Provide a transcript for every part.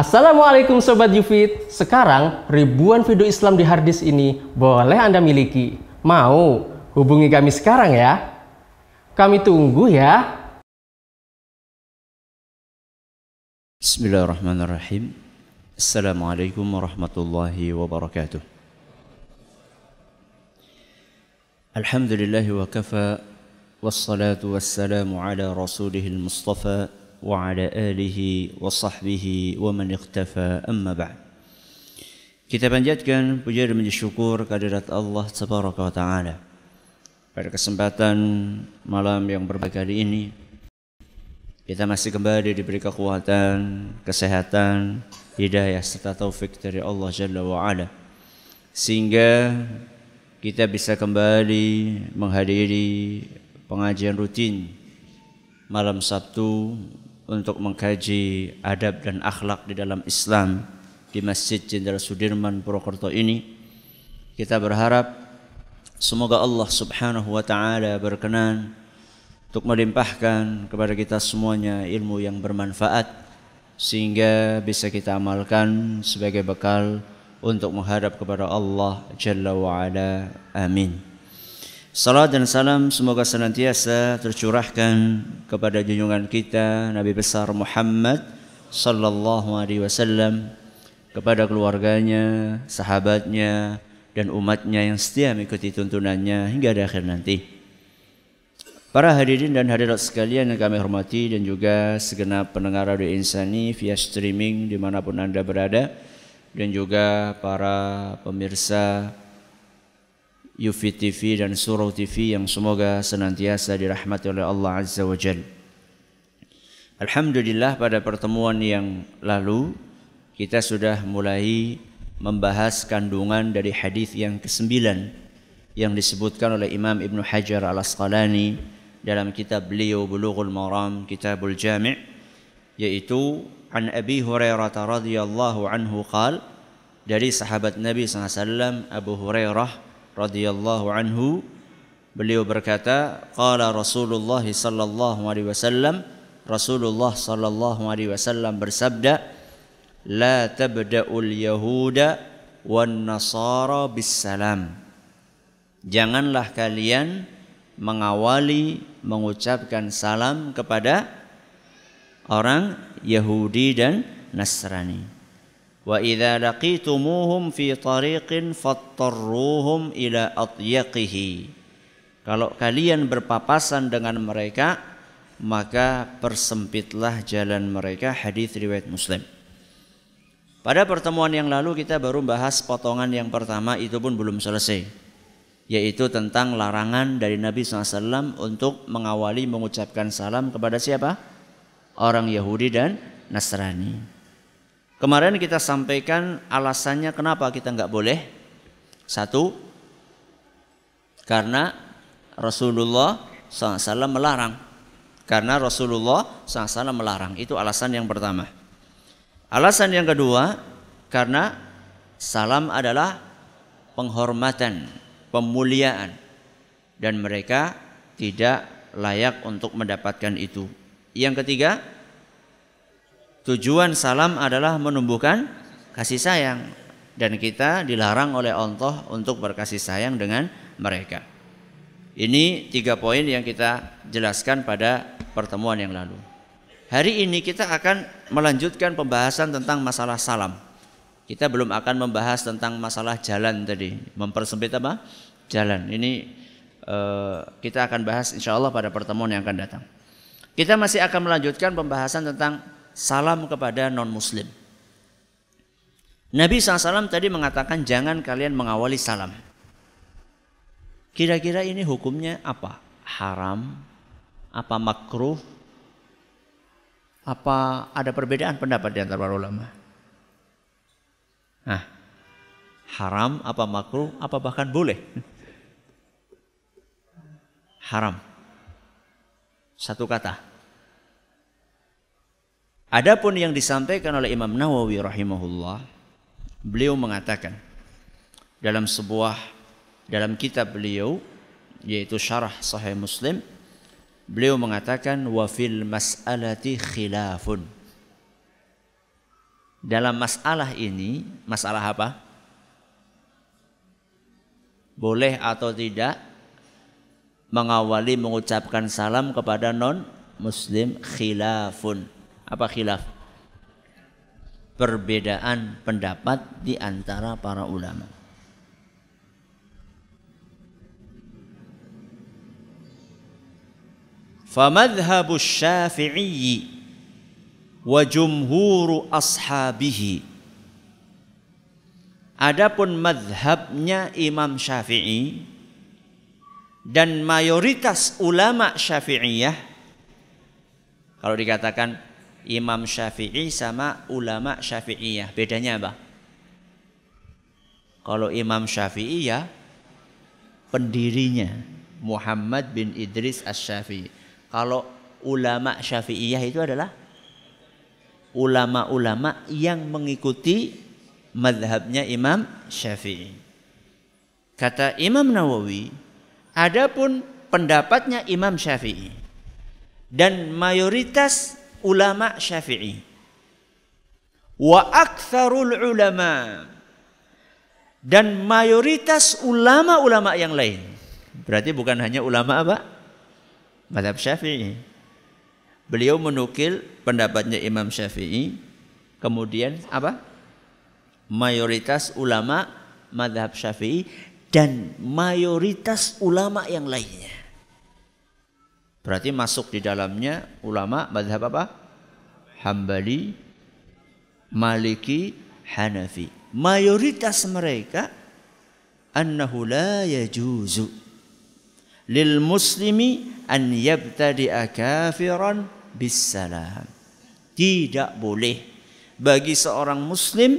Assalamualaikum Sobat Yufit. Sekarang ribuan video Islam di harddisk ini boleh Anda miliki. Mau? Hubungi kami sekarang ya. Kami tunggu ya. Bismillahirrahmanirrahim. Assalamualaikum warahmatullahi wabarakatuh. Alhamdulillahi wa kafa Wassalatu wassalamu ala rasulihil mustafa وعلى آله وصحبه ومن اختفى أما بعد Kita panjatkan puja dan puji syukur kehadirat Allah Tabaraka wa Ta'ala Pada kesempatan malam yang berbahagia ini Kita masih kembali diberi kekuatan, kesehatan, hidayah serta taufik dari Allah Jalla wa Ala Sehingga kita bisa kembali menghadiri pengajian rutin malam Sabtu untuk mengkaji adab dan akhlak di dalam Islam di Masjid Jenderal Sudirman Purwokerto ini. Kita berharap semoga Allah Subhanahu wa taala berkenan untuk melimpahkan kepada kita semuanya ilmu yang bermanfaat sehingga bisa kita amalkan sebagai bekal untuk menghadap kepada Allah Jalla wa ala. Amin. Salam dan salam semoga senantiasa tercurahkan kepada junjungan kita Nabi besar Muhammad sallallahu alaihi wasallam kepada keluarganya, sahabatnya dan umatnya yang setia mengikuti tuntunannya hingga di akhir nanti. Para hadirin dan hadirat sekalian yang kami hormati dan juga segenap pendengar Radio Insani via streaming di mana pun anda berada dan juga para pemirsa Yufi TV dan Surau TV yang semoga senantiasa dirahmati oleh Allah Azza wa Jal. Alhamdulillah pada pertemuan yang lalu kita sudah mulai membahas kandungan dari hadis yang kesembilan yang disebutkan oleh Imam Ibn Hajar Al-Asqalani dalam kitab beliau Bulughul Maram Kitabul Jami' yaitu an Abi Hurairah radhiyallahu anhu qal dari sahabat Nabi SAW Abu Hurairah radhiyallahu anhu beliau berkata qala Rasulullah sallallahu alaihi wasallam Rasulullah sallallahu alaihi wasallam bersabda la tabda'ul yahuda wan nasara bisalam janganlah kalian mengawali mengucapkan salam kepada orang Yahudi dan Nasrani Wa idza laqitumuhum fi tariqin fattarruhum ila. Kalau kalian berpapasan dengan mereka, maka persempitlah jalan mereka. Hadis riwayat Muslim. Pada pertemuan yang lalu kita baru bahas potongan yang pertama itu pun belum selesai yaitu tentang larangan dari Nabi SAW untuk mengawali mengucapkan salam kepada siapa? Orang Yahudi dan Nasrani. Kemarin kita sampaikan alasannya kenapa kita nggak boleh. Satu, karena Rasulullah SAW melarang. Karena Rasulullah SAW melarang. Itu alasan yang pertama. Alasan yang kedua, karena salam adalah penghormatan, pemuliaan. Dan mereka tidak layak untuk mendapatkan itu. Yang ketiga, Tujuan salam adalah menumbuhkan kasih sayang dan kita dilarang oleh Allah untuk berkasih sayang dengan mereka. Ini tiga poin yang kita jelaskan pada pertemuan yang lalu. Hari ini kita akan melanjutkan pembahasan tentang masalah salam. Kita belum akan membahas tentang masalah jalan tadi, mempersempit apa? Jalan. Ini uh, kita akan bahas insya Allah pada pertemuan yang akan datang. Kita masih akan melanjutkan pembahasan tentang salam kepada non-muslim. Nabi SAW tadi mengatakan jangan kalian mengawali salam. Kira-kira ini hukumnya apa? Haram? Apa makruh? Apa ada perbedaan pendapat di antara para ulama? Nah, haram, apa makruh, apa bahkan boleh? Haram. Satu kata. Adapun yang disampaikan oleh Imam Nawawi rahimahullah, beliau mengatakan dalam sebuah dalam kitab beliau yaitu Syarah Sahih Muslim, beliau mengatakan wa fil mas'alati khilafun. dalam masalah ini, masalah apa? Boleh atau tidak mengawali mengucapkan salam kepada non muslim khilafun. Apa khilaf? Perbedaan pendapat di antara para ulama. Syafi'i wa jumhuru ashabihi Adapun madhabnya Imam Syafi'i dan mayoritas ulama Syafi'iyah kalau dikatakan Imam Syafi'i sama ulama Syafi'iyah bedanya apa? Kalau Imam Syafi'i ya pendirinya Muhammad bin Idris As-Syafi'i. Kalau ulama Syafi'iyah itu adalah ulama-ulama yang mengikuti madhabnya Imam Syafi'i. Kata Imam Nawawi, adapun pendapatnya Imam Syafi'i dan mayoritas ulama Syafi'i. Wa aktsarul ulama dan mayoritas ulama-ulama yang lain. Berarti bukan hanya ulama apa? Madhab Syafi'i. Beliau menukil pendapatnya Imam Syafi'i. Kemudian apa? Mayoritas ulama madhab Syafi'i dan mayoritas ulama yang lainnya. Berarti masuk di dalamnya ulama madhab apa? Hambali, Maliki, Hanafi. Mayoritas mereka annahu la yajuzu lil muslimi an yabtadi'a kafiran bisalam. Tidak boleh bagi seorang muslim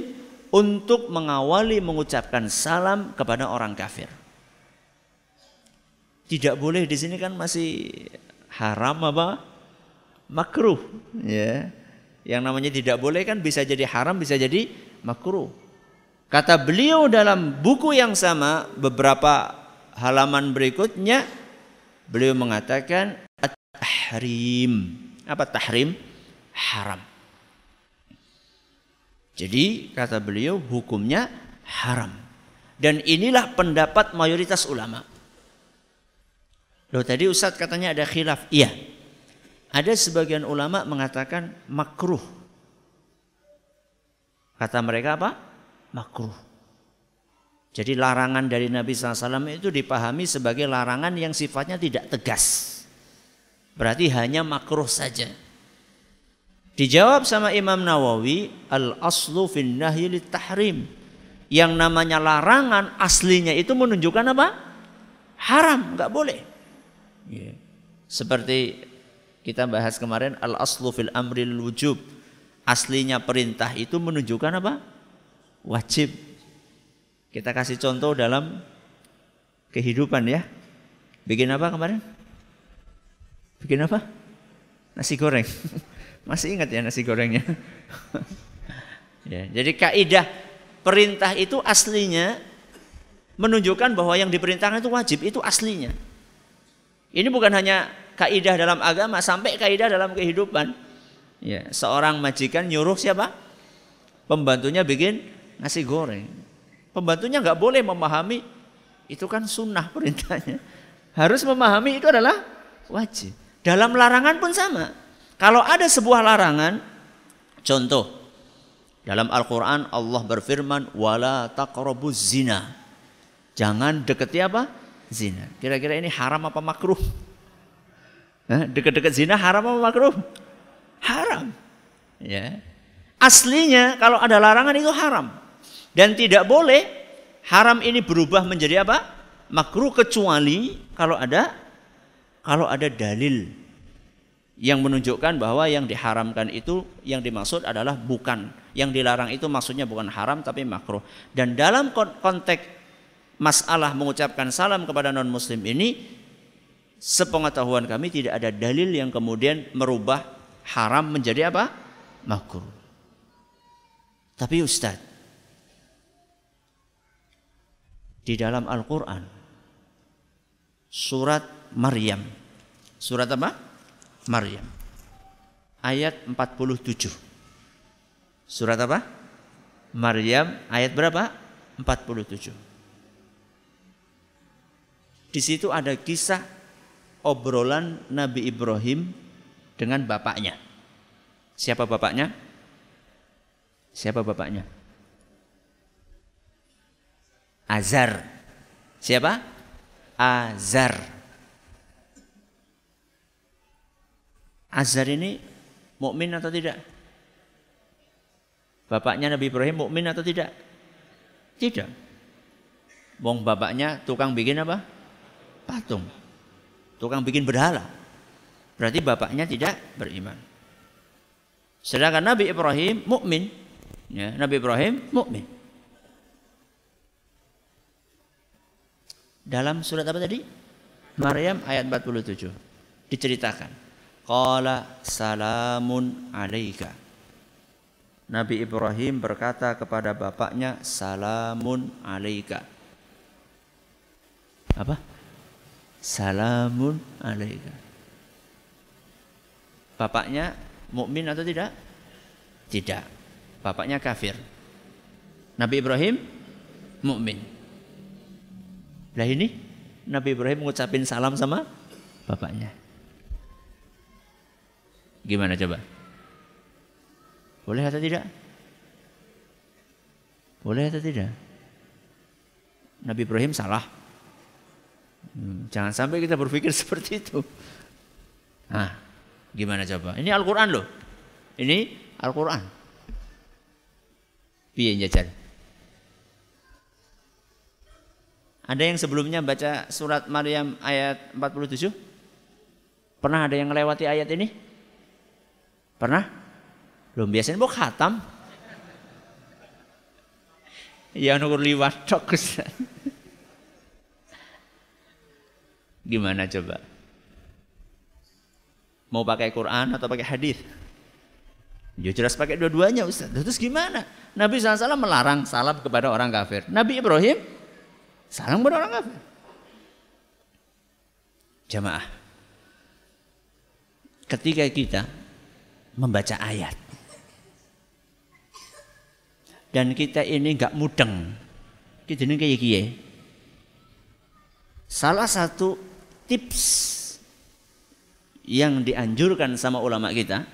untuk mengawali mengucapkan salam kepada orang kafir. Tidak boleh di sini kan masih haram apa? Makruh, ya. Yang namanya tidak boleh kan bisa jadi haram, bisa jadi makruh. Kata beliau dalam buku yang sama beberapa halaman berikutnya beliau mengatakan tahrim. Apa tahrim? Haram. Jadi kata beliau hukumnya haram. Dan inilah pendapat mayoritas ulama. Loh tadi Ustadz katanya ada khilaf. Iya. Ada sebagian ulama mengatakan makruh. Kata mereka apa? Makruh. Jadi larangan dari Nabi SAW itu dipahami sebagai larangan yang sifatnya tidak tegas. Berarti hanya makruh saja. Dijawab sama Imam Nawawi, al aslu fin nahyi tahrim. Yang namanya larangan aslinya itu menunjukkan apa? Haram, nggak boleh. Yeah. Seperti kita bahas kemarin al aslu fil amril wujub. Aslinya perintah itu menunjukkan apa? Wajib. Kita kasih contoh dalam kehidupan ya. Bikin apa kemarin? Bikin apa? Nasi goreng. Masih ingat ya nasi gorengnya? ya, jadi kaidah perintah itu aslinya menunjukkan bahwa yang diperintahkan itu wajib, itu aslinya. Ini bukan hanya kaidah dalam agama, sampai kaidah dalam kehidupan. Ya, seorang majikan nyuruh siapa? Pembantunya bikin nasi goreng. Pembantunya nggak boleh memahami itu kan sunnah perintahnya. Harus memahami itu adalah wajib. Dalam larangan pun sama. Kalau ada sebuah larangan, contoh dalam Al-Quran Allah berfirman, wala taqrabuz zina. Jangan deketi apa? Zina. Kira-kira ini haram apa makruh? Dekat-dekat zina haram apa makruh? Haram. Ya. Aslinya kalau ada larangan itu haram. Dan tidak boleh haram ini berubah menjadi apa? Makruh kecuali kalau ada kalau ada dalil yang menunjukkan bahwa yang diharamkan itu yang dimaksud adalah bukan yang dilarang itu maksudnya bukan haram tapi makruh dan dalam konteks masalah mengucapkan salam kepada non muslim ini sepengetahuan kami tidak ada dalil yang kemudian merubah haram menjadi apa? makruh. Tapi Ustaz, di dalam Al-Qur'an surat Maryam. Surat apa? Maryam. Ayat 47. Surat apa? Maryam ayat berapa? 47. Di situ ada kisah obrolan Nabi Ibrahim dengan bapaknya. Siapa bapaknya? Siapa bapaknya? Azar. Siapa? Azar. Azar ini mukmin atau tidak? Bapaknya Nabi Ibrahim mukmin atau tidak? Tidak. Wong bapaknya tukang bikin apa? Patung. Tukang bikin berhala. Berarti bapaknya tidak beriman. Sedangkan Nabi Ibrahim mukmin. Ya, Nabi Ibrahim mukmin. Dalam surat apa tadi? Maryam ayat 47 diceritakan. Qala salamun alaika. Nabi Ibrahim berkata kepada bapaknya salamun alaika. Apa? Salamun alaika. Bapaknya mukmin atau tidak? Tidak. Bapaknya kafir. Nabi Ibrahim mukmin. Nah ini Nabi Ibrahim mengucapin salam sama bapaknya. Gimana coba? Boleh atau tidak? Boleh atau tidak? Nabi Ibrahim salah. Hmm, jangan sampai kita berpikir seperti itu. Nah, gimana coba? Ini Al-Quran loh. Ini Al-Quran. Piye jajan? Ada yang sebelumnya baca surat Maryam ayat 47? Pernah ada yang melewati ayat ini? Pernah? Belum biasanya mau khatam. Ya nukur liwat tok Gimana coba? Mau pakai Quran atau pakai hadis? Ya jelas pakai dua-duanya Ustaz. Terus gimana? Nabi SAW melarang salam kepada orang kafir. Nabi Ibrahim salam kepada orang kafir. Jamaah. Ketika kita membaca ayat dan kita ini nggak mudeng, kita ini kayak gini. Salah satu tips yang dianjurkan sama ulama kita,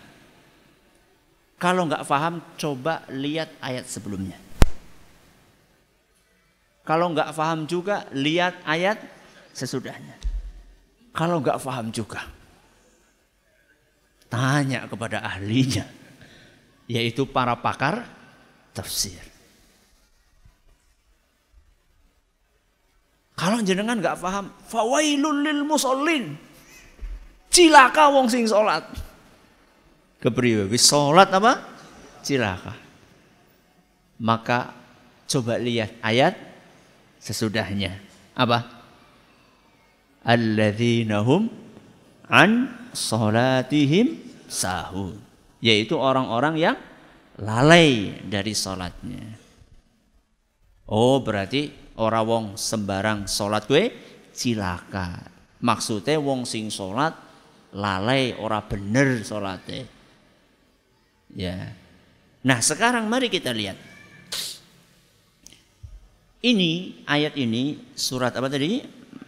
kalau nggak paham coba lihat ayat sebelumnya. Kalau nggak paham juga lihat ayat sesudahnya. Kalau nggak paham juga tanya kepada ahlinya, yaitu para pakar tafsir. Kalau jenengan nggak paham, fawailul lil musallin. Cilaka wong sing salat. Kepriwe wis salat apa? Cilaka. Maka coba lihat ayat sesudahnya. Apa? Alladzina hum an salatihim sahun. Yaitu orang-orang yang lalai dari salatnya. Oh, berarti ora wong sembarang salat gue cilaka. Maksudnya wong sing salat lalai ora bener salate. Ya. Nah, sekarang mari kita lihat. Ini ayat ini surat apa tadi?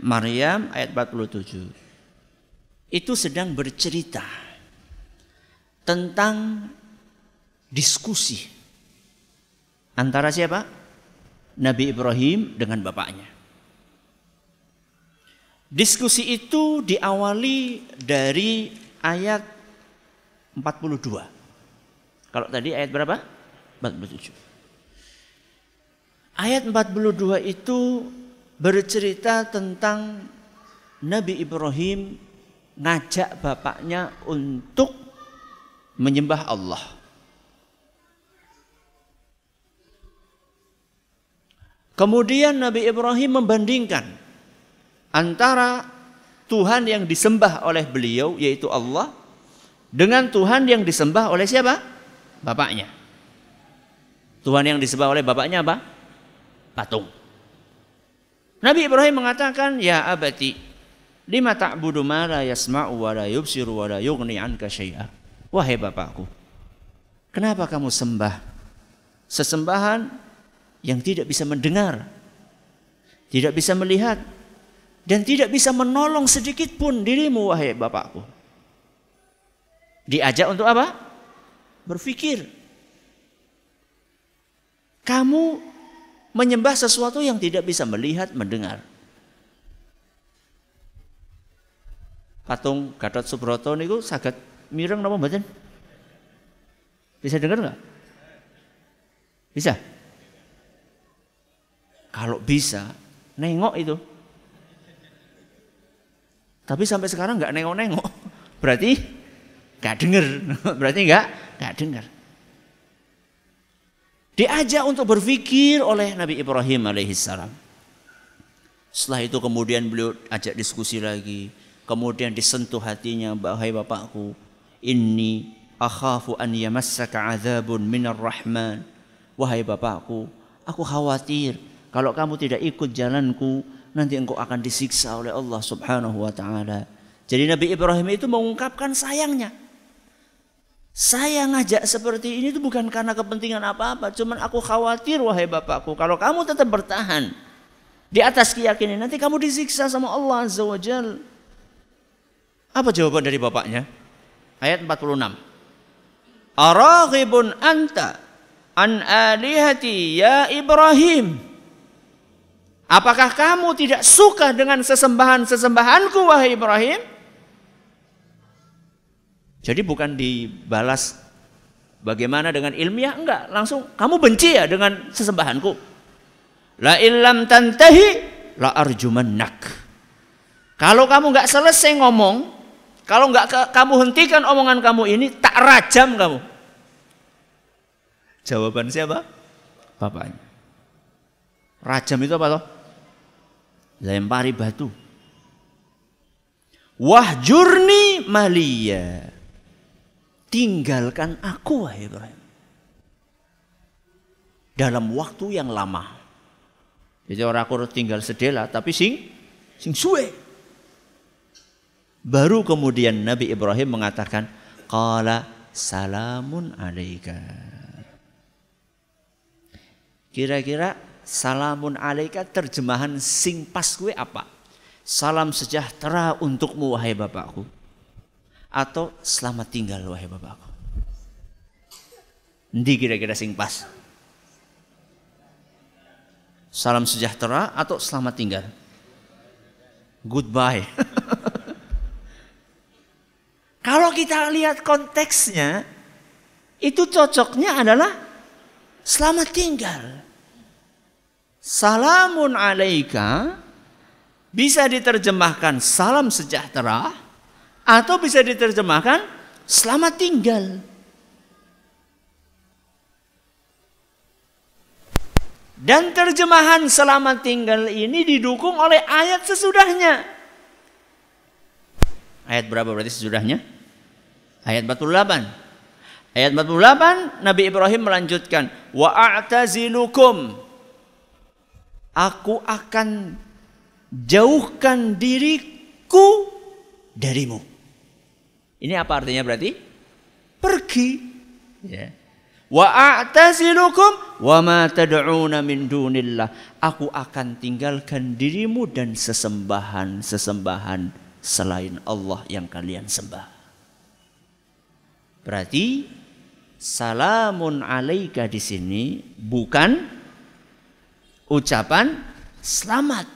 Maryam ayat 47. Itu sedang bercerita tentang diskusi antara siapa? Nabi Ibrahim dengan bapaknya. Diskusi itu diawali dari ayat 42. Kalau tadi ayat berapa? 47. Ayat 42 itu bercerita tentang Nabi Ibrahim ngajak bapaknya untuk menyembah Allah. Kemudian Nabi Ibrahim membandingkan antara Tuhan yang disembah oleh beliau yaitu Allah dengan Tuhan yang disembah oleh siapa? Bapaknya. Tuhan yang disembah oleh bapaknya apa? Patung. Nabi Ibrahim mengatakan, "Ya abati, lima ta'budu ma la yasma'u wa la yubsiru wa la yughni 'anka syai'a." Wahai bapakku, kenapa kamu sembah sesembahan yang tidak bisa mendengar, tidak bisa melihat, dan tidak bisa menolong sedikit pun dirimu wahai bapakku. Diajak untuk apa? Berpikir. Kamu menyembah sesuatu yang tidak bisa melihat, mendengar. Patung Gatot Subroto niku saged mireng napa mboten? Bisa dengar nggak? Bisa? Kalau bisa, nengok itu. Tapi sampai sekarang nggak nengok-nengok. Berarti nggak dengar. Berarti nggak nggak dengar. Diajak untuk berpikir oleh Nabi Ibrahim alaihissalam. Setelah itu kemudian beliau ajak diskusi lagi. Kemudian disentuh hatinya, bahai bapakku, ini akhafu an yamassaka azabun minar rahman. Wahai bapakku, aku khawatir kalau kamu tidak ikut jalanku, nanti engkau akan disiksa oleh Allah Subhanahu wa taala. Jadi Nabi Ibrahim itu mengungkapkan sayangnya. Saya ngajak seperti ini itu bukan karena kepentingan apa-apa, cuman aku khawatir wahai bapakku kalau kamu tetap bertahan di atas keyakinan nanti kamu disiksa sama Allah Azza wa Jalla. Apa jawaban dari bapaknya? Ayat 46. Araghibun anta an alihati ya Ibrahim. Apakah kamu tidak suka dengan sesembahan-sesembahanku wahai Ibrahim? Jadi bukan dibalas bagaimana dengan ilmiah enggak, langsung kamu benci ya dengan sesembahanku. La illam tantahi la arjumannak. Kalau kamu enggak selesai ngomong, kalau nggak kamu hentikan omongan kamu ini, tak rajam kamu. Jawaban siapa? Bapaknya. Rajam itu apa toh? Lempari batu. Wahjurni malia. Tinggalkan aku wahai Ibrahim. Dalam waktu yang lama. Jadi orang aku tinggal sedela tapi sing sing suwe. Baru kemudian Nabi Ibrahim mengatakan, Qala salamun alaika. Kira-kira salamun alaika terjemahan sing pas gue apa? Salam sejahtera untukmu wahai bapakku. Atau selamat tinggal wahai bapakku. Nanti kira-kira sing pas. Salam sejahtera atau selamat tinggal. Goodbye. Kalau kita lihat konteksnya, itu cocoknya adalah selamat tinggal. Salamun alaika bisa diterjemahkan salam sejahtera atau bisa diterjemahkan selamat tinggal. Dan terjemahan selamat tinggal ini didukung oleh ayat sesudahnya. Ayat berapa berarti sesudahnya? Ayat 48. Ayat 48 Nabi Ibrahim melanjutkan wa a'tazilukum aku akan jauhkan diriku darimu. Ini apa artinya berarti? Pergi. Ya. Wa a'tazilukum wa ma tad'una min dunillah. Aku akan tinggalkan dirimu dan sesembahan-sesembahan selain Allah yang kalian sembah. Berarti salamun alaika di sini bukan ucapan selamat.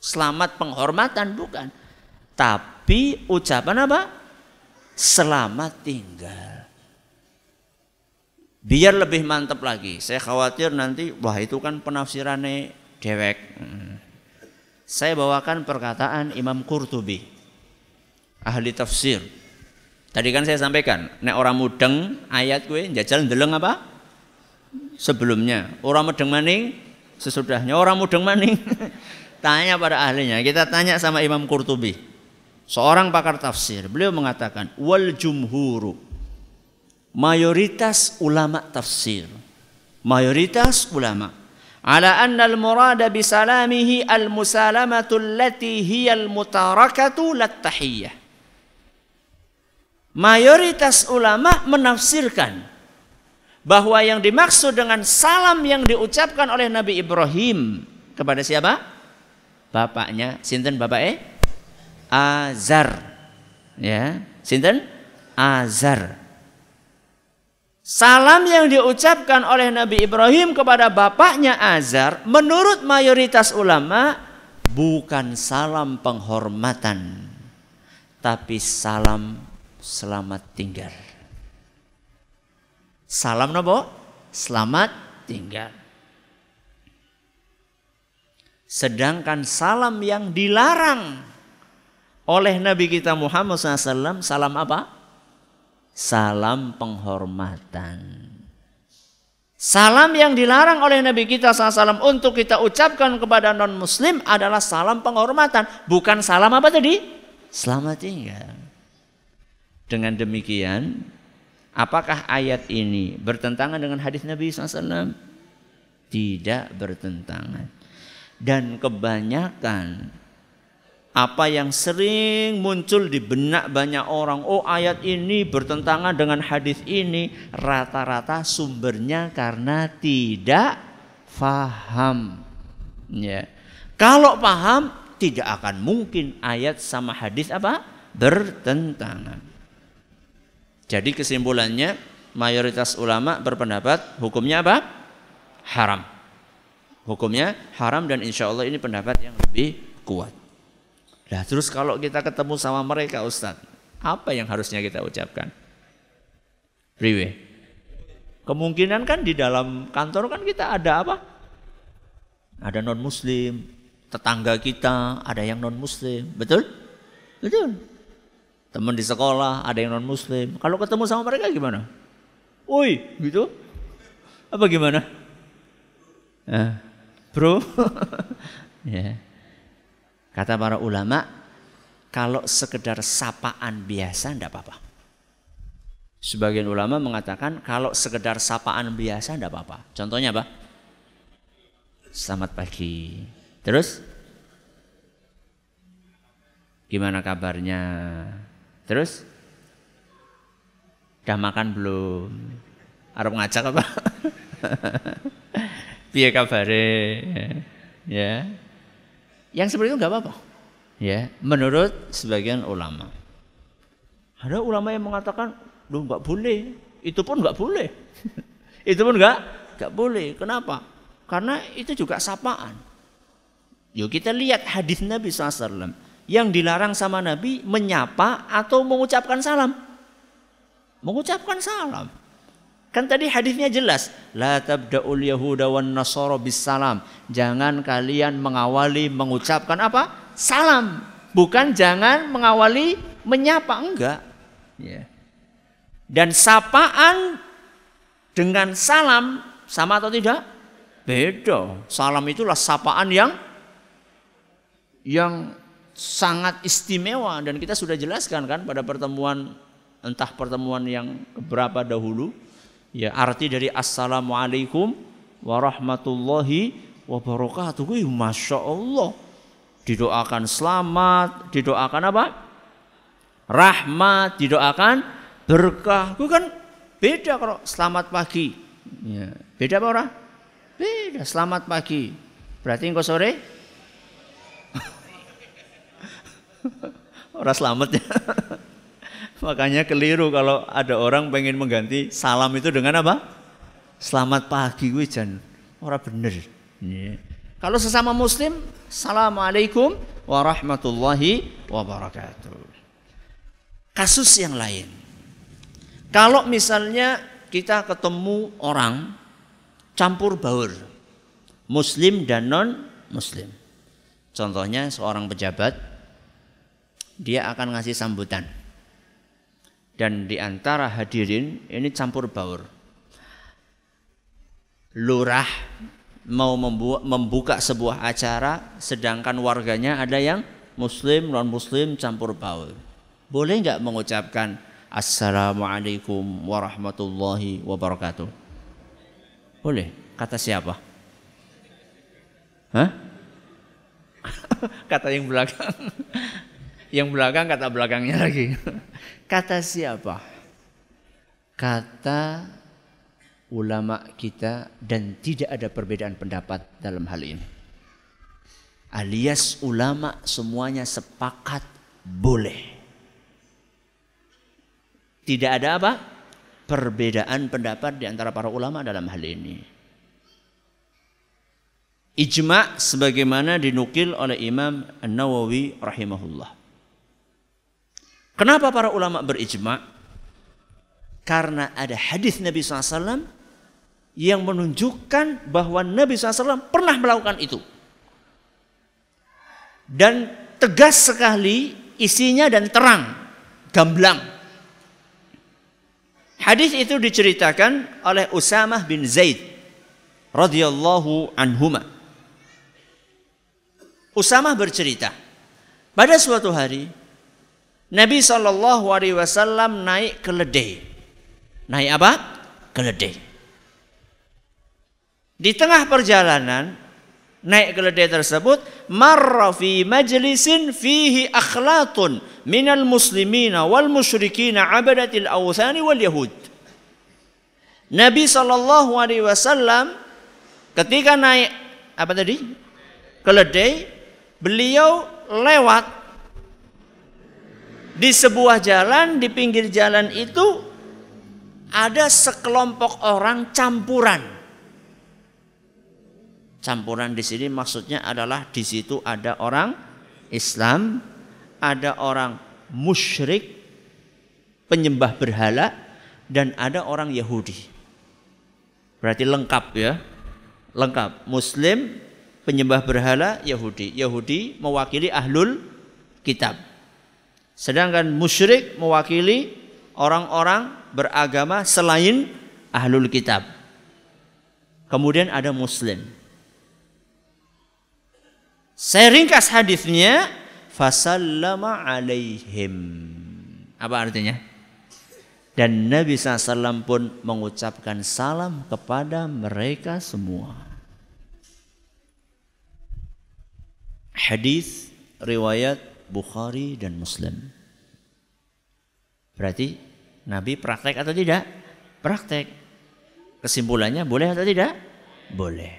Selamat penghormatan bukan. Tapi ucapan apa? Selamat tinggal. Biar lebih mantap lagi. Saya khawatir nanti wah itu kan penafsirannya dewek. Hmm saya bawakan perkataan Imam Qurtubi ahli tafsir tadi kan saya sampaikan nek orang mudeng ayat gue jajal ndeleng apa sebelumnya. Orang mudeng maning? Sesudahnya. Orang mudeng maning? Tanya pada ahlinya. Kita tanya sama Imam Qurtubi. Seorang pakar tafsir beliau mengatakan wal jumhuru. Mayoritas ulama tafsir. Mayoritas ulama. Ala anna al-murada bisalamihi al-musalamatu allati hiya al-mutarakatu lat-tahiyyah. Mayoritas ulama menafsirkan bahwa yang dimaksud dengan salam yang diucapkan oleh Nabi Ibrahim kepada siapa? Bapaknya, sinten bapak eh? Azar. Ya, sinten? Azar. Salam yang diucapkan oleh Nabi Ibrahim kepada bapaknya Azar menurut mayoritas ulama bukan salam penghormatan tapi salam selamat tinggal. Salam nopo? Selamat tinggal. Sedangkan salam yang dilarang oleh Nabi kita Muhammad SAW, salam apa? Salam penghormatan. Salam yang dilarang oleh Nabi kita SAW untuk kita ucapkan kepada non muslim adalah salam penghormatan. Bukan salam apa tadi? Selamat tinggal. Dengan demikian, apakah ayat ini bertentangan dengan hadis Nabi SAW? Tidak bertentangan. Dan kebanyakan apa yang sering muncul di benak banyak orang, oh ayat ini bertentangan dengan hadis ini, rata-rata sumbernya karena tidak faham. Ya. Kalau paham, tidak akan mungkin ayat sama hadis apa bertentangan. Jadi kesimpulannya mayoritas ulama berpendapat hukumnya apa? Haram. Hukumnya haram dan insya Allah ini pendapat yang lebih kuat. Nah terus kalau kita ketemu sama mereka Ustadz, apa yang harusnya kita ucapkan? Riwe. Kemungkinan kan di dalam kantor kan kita ada apa? Ada non muslim, tetangga kita ada yang non muslim, betul? Betul. Teman di sekolah ada yang non muslim. Kalau ketemu sama mereka gimana? Woi, gitu? Apa gimana? Eh, bro, ya. Kata para ulama, kalau sekedar sapaan biasa tidak apa-apa. Sebagian ulama mengatakan kalau sekedar sapaan biasa tidak apa-apa. Contohnya apa? Selamat pagi. Terus? Gimana kabarnya? Terus? Udah makan belum? Arab ngajak apa? Piye kabare? Ya. Yang seperti itu nggak apa-apa. Ya, menurut sebagian ulama. Ada ulama yang mengatakan, "Duh, nggak boleh." Itu pun nggak boleh. itu pun nggak nggak boleh. Kenapa? Karena itu juga sapaan. Yuk kita lihat hadis Nabi SAW yang dilarang sama Nabi menyapa atau mengucapkan salam. Mengucapkan salam. Kan tadi hadisnya jelas, la tabda'ul yahuda wan nasara bis salam. Jangan kalian mengawali mengucapkan apa? Salam. Bukan jangan mengawali menyapa, enggak. Ya. Dan sapaan dengan salam sama atau tidak? Beda. Salam itulah sapaan yang yang sangat istimewa dan kita sudah jelaskan kan pada pertemuan entah pertemuan yang keberapa dahulu. Ya arti dari assalamualaikum warahmatullahi wabarakatuh. Wih, masya Allah. Didoakan selamat didoakan apa? Rahmat didoakan berkah. Itu kan beda kalau selamat pagi. Ya. beda apa orang? Beda selamat pagi. Berarti engkau sore Orang selamat ya. Makanya keliru kalau ada orang pengen mengganti salam itu dengan apa? Selamat pagi gue jan. Orang bener. Yeah. Kalau sesama muslim, Assalamualaikum warahmatullahi wabarakatuh. Kasus yang lain. Kalau misalnya kita ketemu orang campur baur. Muslim dan non muslim. Contohnya seorang pejabat dia akan ngasih sambutan. Dan di antara hadirin ini campur baur. Lurah mau membuka sebuah acara sedangkan warganya ada yang muslim non muslim campur baur. Boleh nggak mengucapkan Assalamualaikum warahmatullahi wabarakatuh? Boleh. Kata siapa? Hah? Kata yang belakang. Yang belakang kata belakangnya lagi. Kata siapa? Kata ulama kita dan tidak ada perbedaan pendapat dalam hal ini. Alias ulama semuanya sepakat boleh. Tidak ada apa? Perbedaan pendapat di antara para ulama dalam hal ini. Ijma sebagaimana dinukil oleh Imam An-Nawawi rahimahullah. Kenapa para ulama berijma? Karena ada hadis Nabi SAW yang menunjukkan bahwa Nabi SAW pernah melakukan itu. Dan tegas sekali isinya dan terang, gamblang. Hadis itu diceritakan oleh Usamah bin Zaid radhiyallahu anhuma. Usamah bercerita, pada suatu hari Nabi Shallallahu Alaihi Wasallam naik keledai. Naik apa? Keledai. Di tengah perjalanan naik keledai tersebut marra fi majlisin fihi akhlatun minal muslimina wal musyrikina abadatil awthani wal yahud. Nabi Shallallahu Alaihi Wasallam ketika naik apa tadi keledai beliau lewat di sebuah jalan, di pinggir jalan itu ada sekelompok orang campuran. Campuran di sini maksudnya adalah di situ ada orang Islam, ada orang musyrik, penyembah berhala, dan ada orang Yahudi. Berarti lengkap ya, lengkap. Muslim, penyembah berhala, Yahudi. Yahudi mewakili ahlul kitab. Sedangkan musyrik mewakili orang-orang beragama selain ahlul kitab. Kemudian ada muslim. Saya ringkas hadisnya fasallama alaihim. Apa artinya? Dan Nabi SAW pun mengucapkan salam kepada mereka semua. Hadis riwayat Bukhari dan Muslim. Berarti Nabi praktek atau tidak? Praktek. Kesimpulannya boleh atau tidak? Boleh.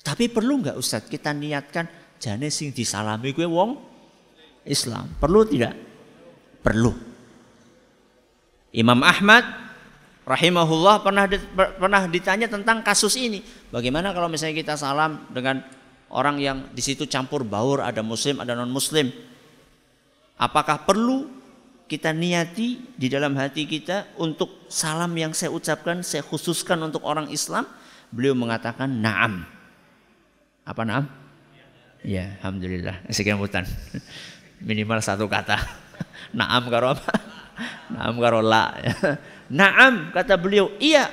Tapi perlu nggak Ustadz kita niatkan jane sing disalami gue wong Islam. Perlu tidak? Perlu. Imam Ahmad rahimahullah pernah pernah ditanya tentang kasus ini. Bagaimana kalau misalnya kita salam dengan orang yang di situ campur baur, ada muslim, ada non-muslim. Apakah perlu kita niati di dalam hati kita untuk salam yang saya ucapkan, saya khususkan untuk orang Islam? Beliau mengatakan naam. Apa naam? Ya, alhamdulillah. Sekian hutan. Minimal satu kata. naam karo apa? Naam karo la. naam kata beliau, iya.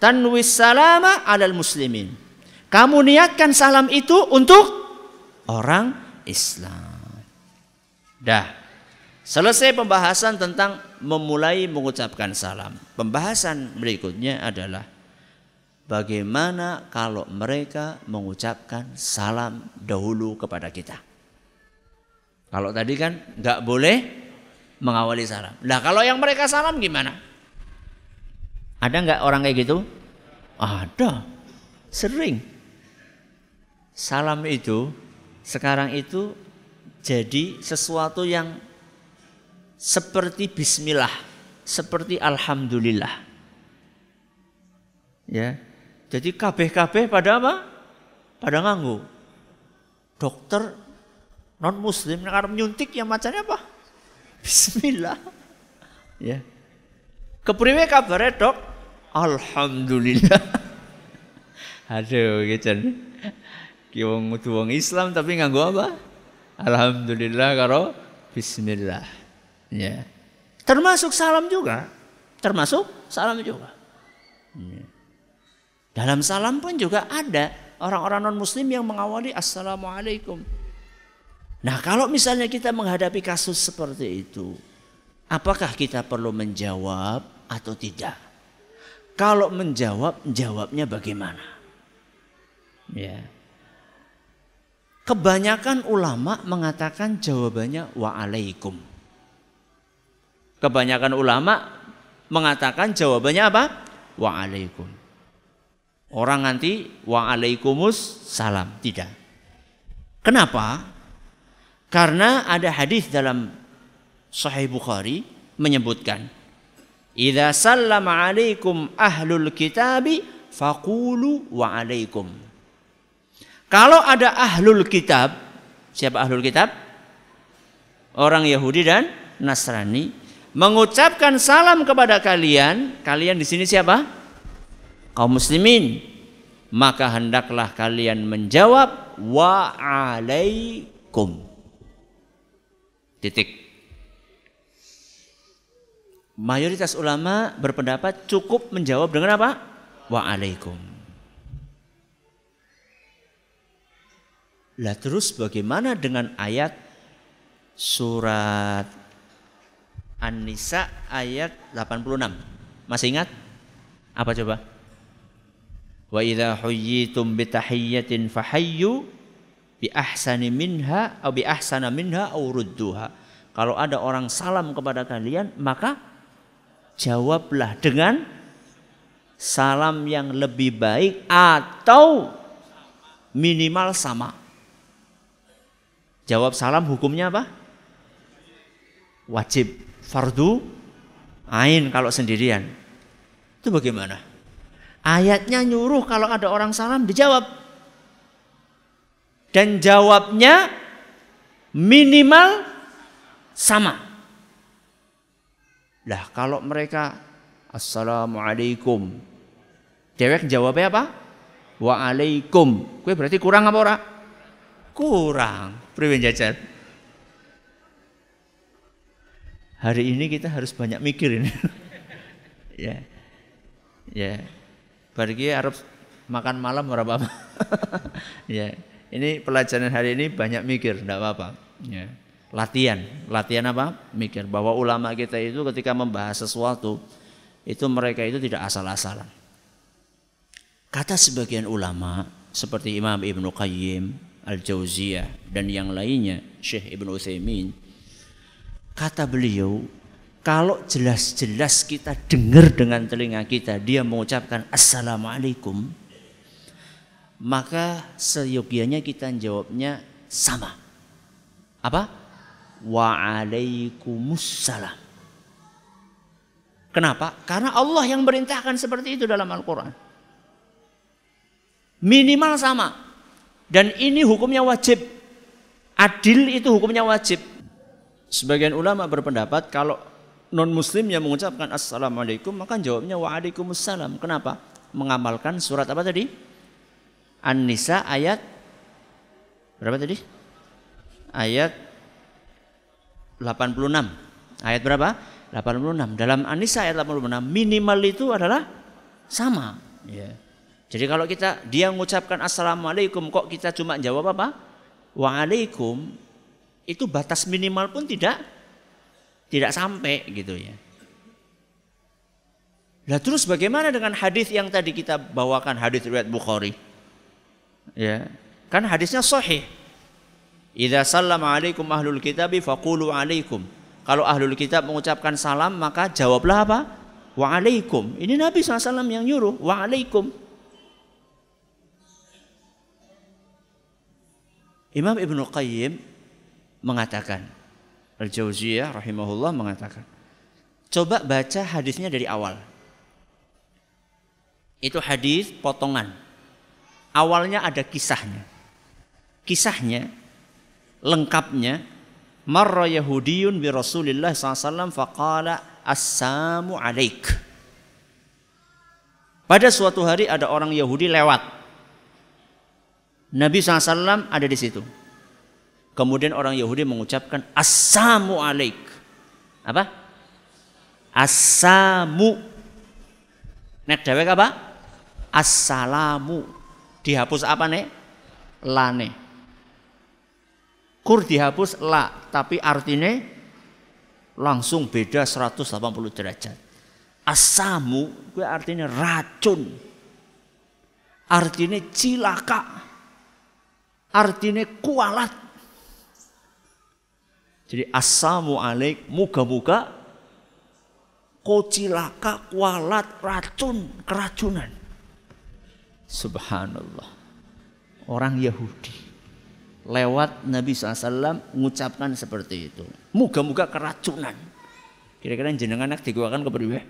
Tanwis salama alal muslimin kamu niatkan salam itu untuk orang Islam. Dah. Selesai pembahasan tentang memulai mengucapkan salam. Pembahasan berikutnya adalah bagaimana kalau mereka mengucapkan salam dahulu kepada kita. Kalau tadi kan nggak boleh mengawali salam. Nah kalau yang mereka salam gimana? Ada nggak orang kayak gitu? Ada, sering salam itu sekarang itu jadi sesuatu yang seperti bismillah, seperti alhamdulillah. Ya. Jadi kabeh-kabeh pada apa? Pada nganggu. Dokter non muslim yang nyuntik yang macamnya apa? Bismillah. Ya. Kepriwe kabare, Dok? Alhamdulillah. Aduh, gitu. Ki wong Islam tapi nganggo apa? Alhamdulillah karo bismillah. Ya. Termasuk salam juga. Termasuk salam juga. Ya. Dalam salam pun juga ada orang-orang non muslim yang mengawali assalamualaikum. Nah, kalau misalnya kita menghadapi kasus seperti itu, apakah kita perlu menjawab atau tidak? Kalau menjawab, jawabnya bagaimana? Ya. Kebanyakan ulama mengatakan jawabannya waalaikum. Kebanyakan ulama mengatakan jawabannya apa? Waalaikum. Orang nanti waalaikummus salam. Tidak. Kenapa? Karena ada hadis dalam Sahih Bukhari menyebutkan Idza sallama alaikum ahlul kitabi faqulu wa alaikum. Kalau ada ahlul kitab, siapa ahlul kitab? Orang Yahudi dan Nasrani mengucapkan salam kepada kalian, kalian di sini siapa? Kaum muslimin. Maka hendaklah kalian menjawab wa alaikum. Titik. Mayoritas ulama berpendapat cukup menjawab dengan apa? Waalaikum. Lah terus bagaimana dengan ayat surat An-Nisa ayat 86? Masih ingat? Apa coba? Wa idza huyyitum bi tahiyyatin fahayyu bi ahsani minha atau bi ahsana minha aw rudduha. Kalau ada orang salam kepada kalian, maka jawablah dengan salam yang lebih baik atau minimal sama. Jawab salam hukumnya apa? Wajib fardu ain kalau sendirian. Itu bagaimana? Ayatnya nyuruh kalau ada orang salam dijawab. Dan jawabnya minimal sama. Lah kalau mereka Assalamualaikum. Dewek jawabnya apa? Waalaikum. Kue berarti kurang apa ora? Kurang. Priwen jajan. Hari ini kita harus banyak mikir ini. ya. Ya. Bagi Arab makan malam berapa? ya. Ini pelajaran hari ini banyak mikir, enggak apa-apa. Ya latihan. Latihan apa? Mikir bahwa ulama kita itu ketika membahas sesuatu itu mereka itu tidak asal-asalan. Kata sebagian ulama seperti Imam Ibnu Qayyim Al-Jauziyah dan yang lainnya Syekh Ibnu Utsaimin kata beliau kalau jelas-jelas kita dengar dengan telinga kita dia mengucapkan assalamualaikum maka seyogianya kita jawabnya sama apa Waalaikumsalam. Kenapa? Karena Allah yang merintahkan seperti itu dalam Al-Quran. Minimal sama. Dan ini hukumnya wajib. Adil itu hukumnya wajib. Sebagian ulama berpendapat kalau non muslim yang mengucapkan assalamualaikum maka jawabnya waalaikumsalam. Kenapa? Mengamalkan surat apa tadi? An-Nisa ayat berapa tadi? Ayat 86. Ayat berapa? 86. Dalam Anisa ayat 86 minimal itu adalah sama. Ya. Jadi kalau kita dia mengucapkan assalamualaikum kok kita cuma jawab apa? Waalaikum itu batas minimal pun tidak tidak sampai gitu ya. Lah terus bagaimana dengan hadis yang tadi kita bawakan hadis riwayat Bukhari? Ya, kan hadisnya sahih. Idza sallama alaikum ahlul kitabi faqulu alaikum. Kalau ahlul kitab mengucapkan salam maka jawablah apa? Wa alaikum. Ini Nabi SAW yang nyuruh wa Imam Ibnu Qayyim mengatakan Al-Jauziyah rahimahullah mengatakan Coba baca hadisnya dari awal. Itu hadis potongan. Awalnya ada kisahnya. Kisahnya lengkapnya marra yahudiyun bi Rasulillah SAW faqala assamu alaik pada suatu hari ada orang Yahudi lewat Nabi SAW ada di situ. Kemudian orang Yahudi mengucapkan assamu alaik. Apa? Assamu. Nek dewek apa? Assalamu. Dihapus apa nek? Lane. Kur dihapus la, tapi artinya langsung beda 180 derajat. Asamu gue artinya racun. Artinya cilaka. Artinya kualat. Jadi asamu alaik muka-muka kocilaka, kualat, racun, keracunan. Subhanallah. Orang Yahudi lewat Nabi SAW mengucapkan seperti itu. Moga-moga keracunan. Kira-kira jenengan anak diguakan kepada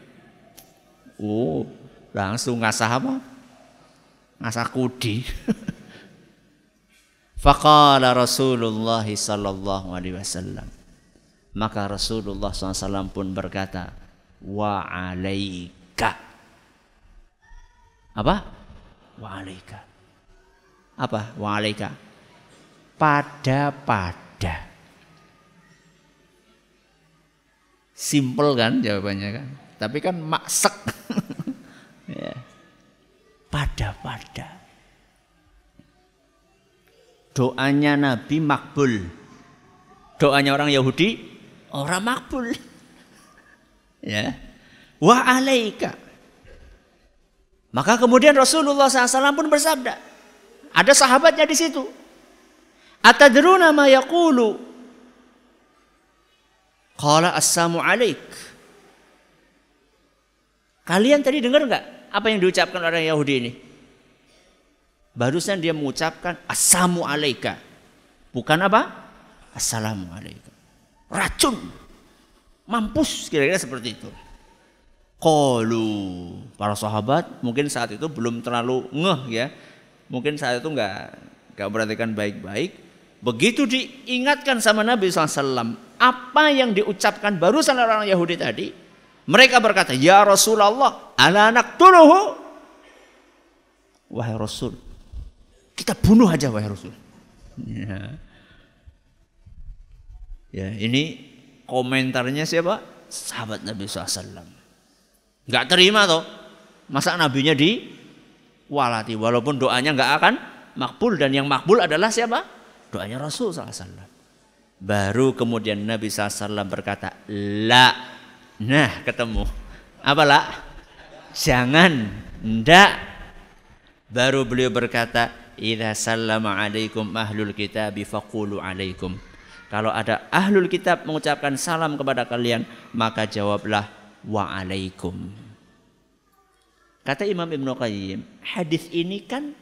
Oh, langsung ngasah apa? Ngasah kudi. Faqala Rasulullah sallallahu alaihi wasallam. Maka Rasulullah SAW pun berkata, wa alaika. Apa? Wa alaika. Apa? Wa alaika. Pada-pada. Simple kan jawabannya kan. Tapi kan maksek. ya. Pada-pada doanya Nabi makbul. Doanya orang Yahudi orang makbul. Ya. Wa alaika. Maka kemudian Rasulullah SAW pun bersabda. Ada sahabatnya di situ. Atadruna ma yaqulu? Qala assamu alaik. Kalian tadi dengar nggak apa yang diucapkan orang Yahudi ini? Barusan dia mengucapkan Assalamu alaika. Bukan apa? Assalamu alaika. Racun. Mampus kira-kira seperti itu. Qalu para sahabat mungkin saat itu belum terlalu ngeh ya. Mungkin saat itu nggak nggak perhatikan baik-baik. Begitu diingatkan sama Nabi SAW, apa yang diucapkan barusan orang Yahudi tadi, mereka berkata, Ya Rasulullah, anak tuluhu. Wahai Rasul, kita bunuh aja wahai Rasul. Ya. ya ini komentarnya siapa? Sahabat Nabi SAW. Gak terima toh. Masa nabinya di walati. Walaupun doanya gak akan makbul. Dan yang makbul adalah siapa? Doanya Rasul SAW. Baru kemudian Nabi SAW berkata, La. Nah ketemu. Apa la? Jangan. Ndak. Baru beliau berkata, Idza sallama alaikum ahlul kitab faqulu alaikum. Kalau ada ahlul kitab mengucapkan salam kepada kalian, maka jawablah wa alaikum. Kata Imam Ibn Qayyim, hadis ini kan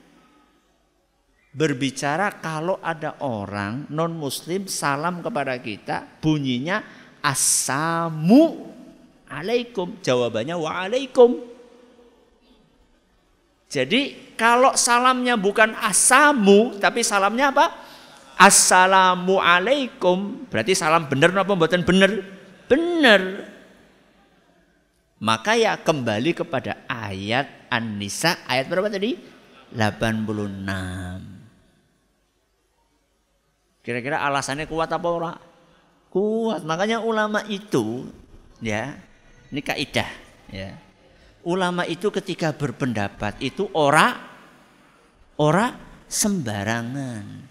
berbicara kalau ada orang non muslim salam kepada kita bunyinya asamu alaikum jawabannya wa alaikum jadi kalau salamnya bukan asamu tapi salamnya apa? Assalamu alaikum. Berarti salam benar apa buatan benar? Benar. Maka ya kembali kepada ayat An-Nisa ayat berapa tadi? 86. Kira-kira alasannya kuat apa ora? Kuat. Makanya ulama itu ya, ini kaidah ya ulama itu ketika berpendapat itu ora ora sembarangan.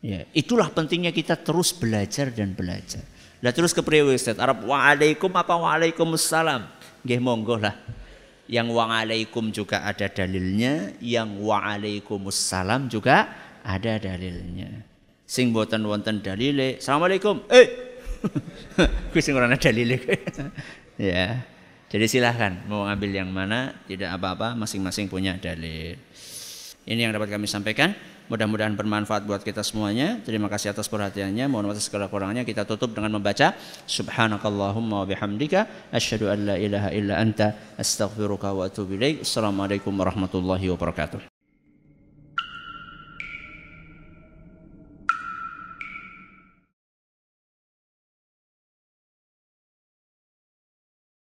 Ya, itulah pentingnya kita terus belajar dan belajar. Lah terus ke priwe Ustaz? Arab waalaikum apa waalaikumsalam? Nggih monggo lah. Yang waalaikum juga ada dalilnya, yang waalaikumsalam juga ada dalilnya. Sing boten wonten dalile, Assalamualaikum. Eh. Kuwi sing ora ada dalile. ya. Jadi silahkan mau ambil yang mana, tidak apa-apa, masing-masing punya dalil. Ini yang dapat kami sampaikan. Mudah-mudahan bermanfaat buat kita semuanya. Terima kasih atas perhatiannya. Mohon maaf segala kurangnya. Kita tutup dengan membaca Subhanakallahumma wa bihamdika asyhadu an la ilaha illa anta astaghfiruka wa atubu ilaik. Assalamualaikum warahmatullahi wabarakatuh.